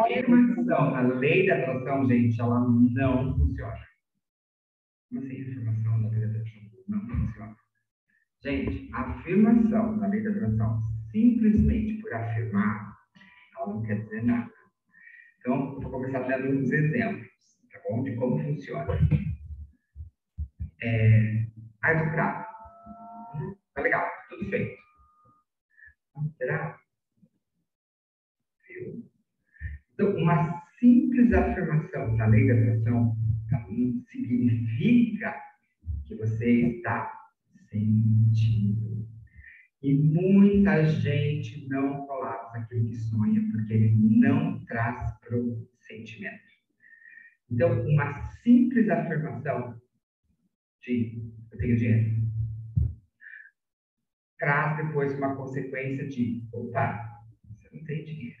afirmação, a lei da atração, gente, ela não funciona. Como assim, afirmação da lei da atração não funciona? Gente, a afirmação da lei da atração, simplesmente por afirmar, ela não quer dizer nada. Então, eu vou começar dando uns exemplos, tá bom? De como funciona. É, ai do prato. Tá legal, tudo feito. Será? Viu? Então, uma simples afirmação da lei da atração significa que você está sentindo. E muita gente não colapsa aquilo que sonha, porque ele não traz para o sentimento. Então, uma simples afirmação de eu tenho dinheiro traz depois uma consequência de opa, você não tem dinheiro.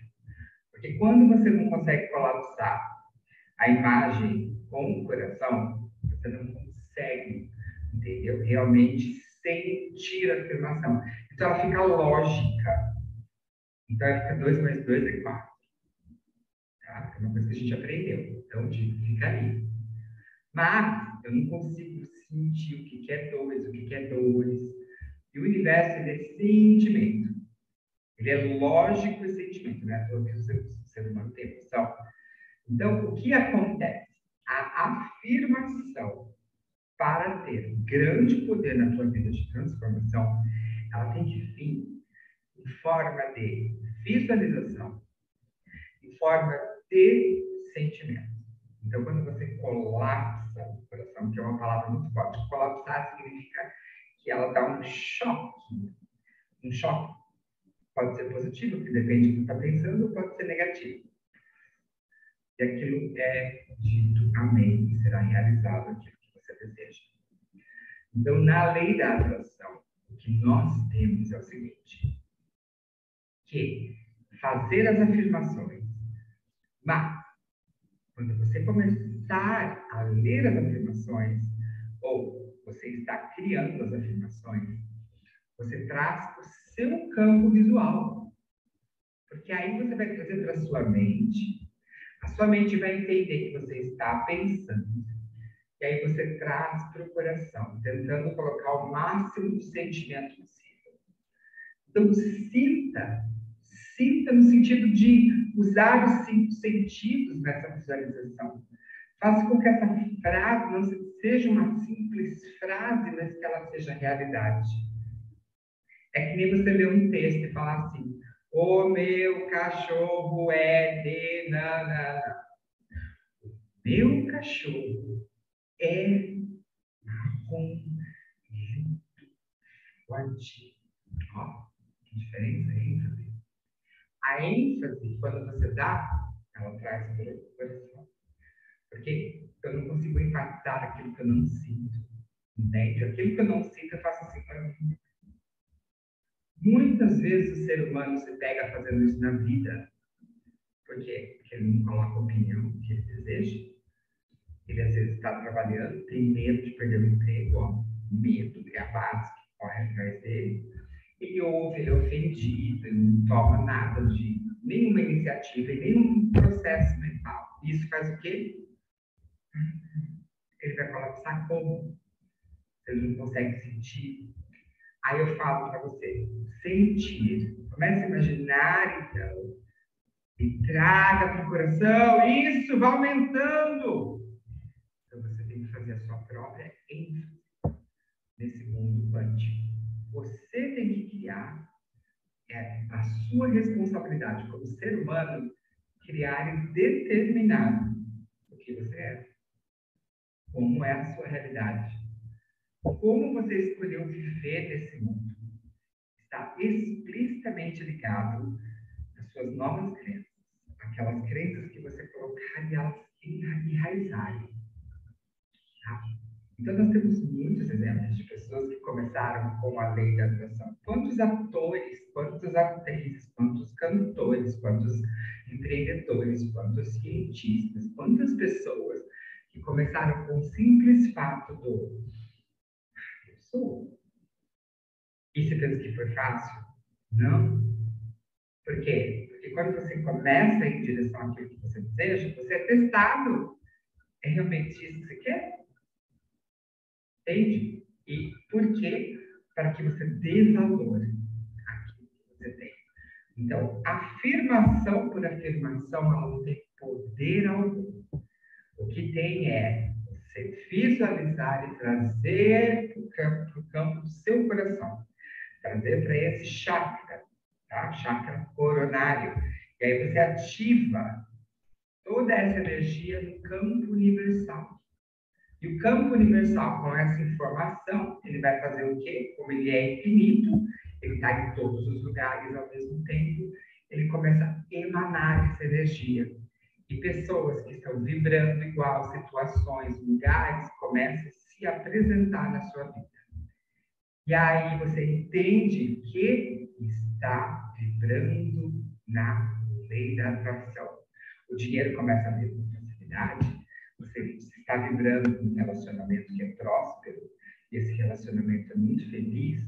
Porque quando você não consegue colapsar a imagem com o coração, você não consegue, entendeu? Realmente sentir a afirmação. Então ela fica lógica. Então ela fica 2 mais 2 é 4. Tá? É uma coisa que a gente aprendeu. Então fica ali. Mas eu não consigo sentir o que é 2, o que é 2. E o universo ele é sentimento. Ele é lógico e sentimento, né? Todo o ser humano tem emoção. Então, o que acontece? A afirmação para ter grande poder na tua vida de transformação, ela tem que vir em forma de visualização, em forma de sentimento. Então, quando você colapsa o coração, que é uma palavra muito forte, colapsar significa que ela dá um choque. Um choque pode ser positivo, que depende do que está pensando, ou pode ser negativo. E aquilo é dito amém, e será realizado aquilo que você deseja. Então, na lei da atração, o que nós temos é o seguinte: que fazer as afirmações, mas quando você começar a ler as afirmações, ou você está criando as afirmações, você traz o seu campo visual. Porque aí você vai trazer para a sua mente, a sua mente vai entender que você está pensando, e aí você traz para o coração, tentando colocar o máximo de sentimento possível. Então, sinta, sinta no sentido de usar os cinco sentidos nessa visualização. Faça com que essa frase não seja uma simples frase, mas que ela seja realidade. É que nem você ler um texto e falar assim: O meu cachorro é de nanana. O meu cachorro é marrom, lento, forte. Ó, que diferença é ênfase. A ênfase, quando você dá, ela traz para o coração. Porque eu não consigo impactar aquilo que eu não sinto. Entende? Aquilo que eu não sinto, eu faço assim para mim. Muitas vezes o ser humano se pega fazendo isso na vida. Porque ele não coloca a opinião que ele deseja. Ele às vezes está trabalhando, tem medo de perder o emprego, ó, medo é a base que corre atrás dele. Ele ouve, ele é ofendido, ele não toma nada de nenhuma iniciativa e nenhum processo mental. Isso faz o quê? Ele vai colapsar como? Ele não consegue sentir Aí eu falo para você, sentir. Comece a imaginar, então. E traga para o coração. Isso, vai aumentando. Então você tem que fazer a sua própria ênfase nesse mundo quântico. Você tem que criar. É a sua responsabilidade como ser humano criar e determinar o que você é. Como é a sua realidade como você escolheu viver nesse mundo está explicitamente ligado às suas novas crenças, aquelas crenças que você colocar e elas enraizarem. Tá? Então, nós temos muitos exemplos de pessoas que começaram com a lei da atração. Quantos atores, quantas atrizes, quantos cantores, quantos empreendedores, quantos cientistas, quantas pessoas que começaram com o simples fato do pessoa. E você pensa que foi fácil? Não. Por quê? Porque quando você começa em direção àquilo que você deseja, você é testado. É realmente isso que você quer? Entende? E por quê? Para que você dê valor àquilo que você tem. Então, afirmação por afirmação, ela não tem poder algum. O que tem é visualizar e trazer para o campo, campo do seu coração. Trazer para esse chakra, tá? Chakra coronário. E aí você ativa toda essa energia no campo universal. E o campo universal, com essa informação, ele vai fazer o quê? Como ele é infinito, ele está em todos os lugares ao mesmo tempo, ele começa a emanar essa energia. E pessoas que estão vibrando igual, situações, lugares, começam a se apresentar na sua vida. E aí você entende que está vibrando na lei da atração. O dinheiro começa a vir com facilidade, você está vibrando num relacionamento que é próspero, esse relacionamento é muito feliz,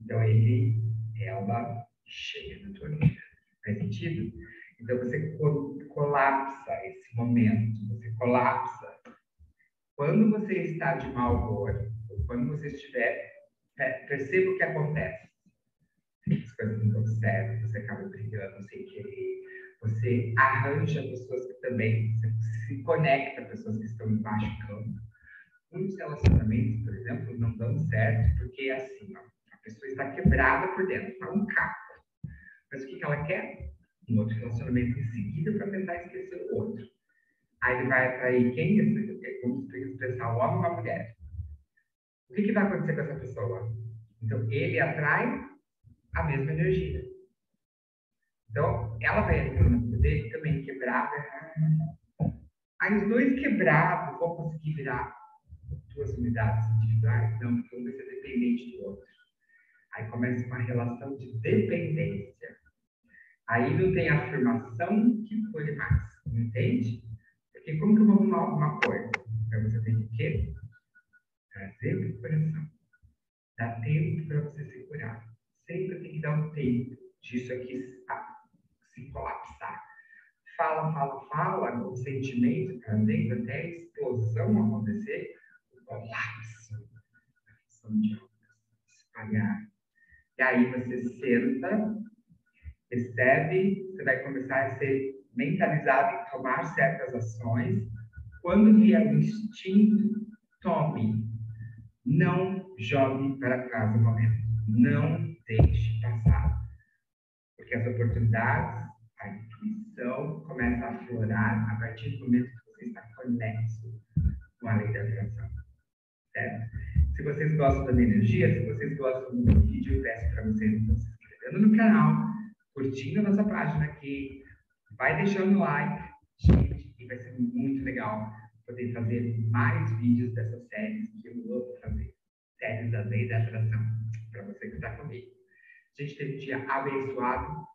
então ele, ela chega na tua vida. Faz sentido? Então você colapsa esse momento, você colapsa. Quando você está de mau humor, quando você estiver, perceba o que acontece. As coisas não dão certo, você acaba brigando sem querer, você arranja pessoas que também, você se conecta a pessoas que estão em baixo campo. Muitos relacionamentos, por exemplo, não dão certo porque é assim, ó, a pessoa está quebrada por dentro, está um caco. Mas o que, que ela quer? Um outro relacionamento em seguida para tentar esquecer o outro. Aí ele vai atrair quem? Como se expressar, um homem ou uma mulher. O que, que vai acontecer com essa pessoa? Então, ele atrai a mesma energia. Então, ela vai entrar vida dele também quebrada. Aí os dois quebrados vão conseguir virar duas unidades individuais? Não, porque um ser dependente do outro. Aí começa uma relação de dependência. Aí não tem afirmação que foi mais, entende? Porque como que eu vou arrumar alguma coisa? Então você tem que quê? Trazer para o coração. Dá tempo para você se curar. Sempre tem que dar um tempo disso aqui se colapsar. Fala, fala, fala, o sentimento trazendo até a explosão acontecer, o colapso, a função de espalhar. E aí você senta, recebe, você vai começar a ser mentalizado em tomar certas ações. Quando vier o instinto, tome. Não jogue para trás o momento. Não deixe passar. Porque as oportunidades, a intuição começa a aflorar a partir do momento que você está conexo com a lei da atração. Certo? Se vocês gostam da minha energia, se vocês gostam do meu vídeo, eu peço para vocês se inscrevendo no canal, curtindo a nossa página aqui, vai deixando o like, gente, e vai ser muito legal poder fazer mais vídeos dessas séries que eu amo fazer. Séries da lei da atração, para você que está comigo. A gente teve um dia abençoado.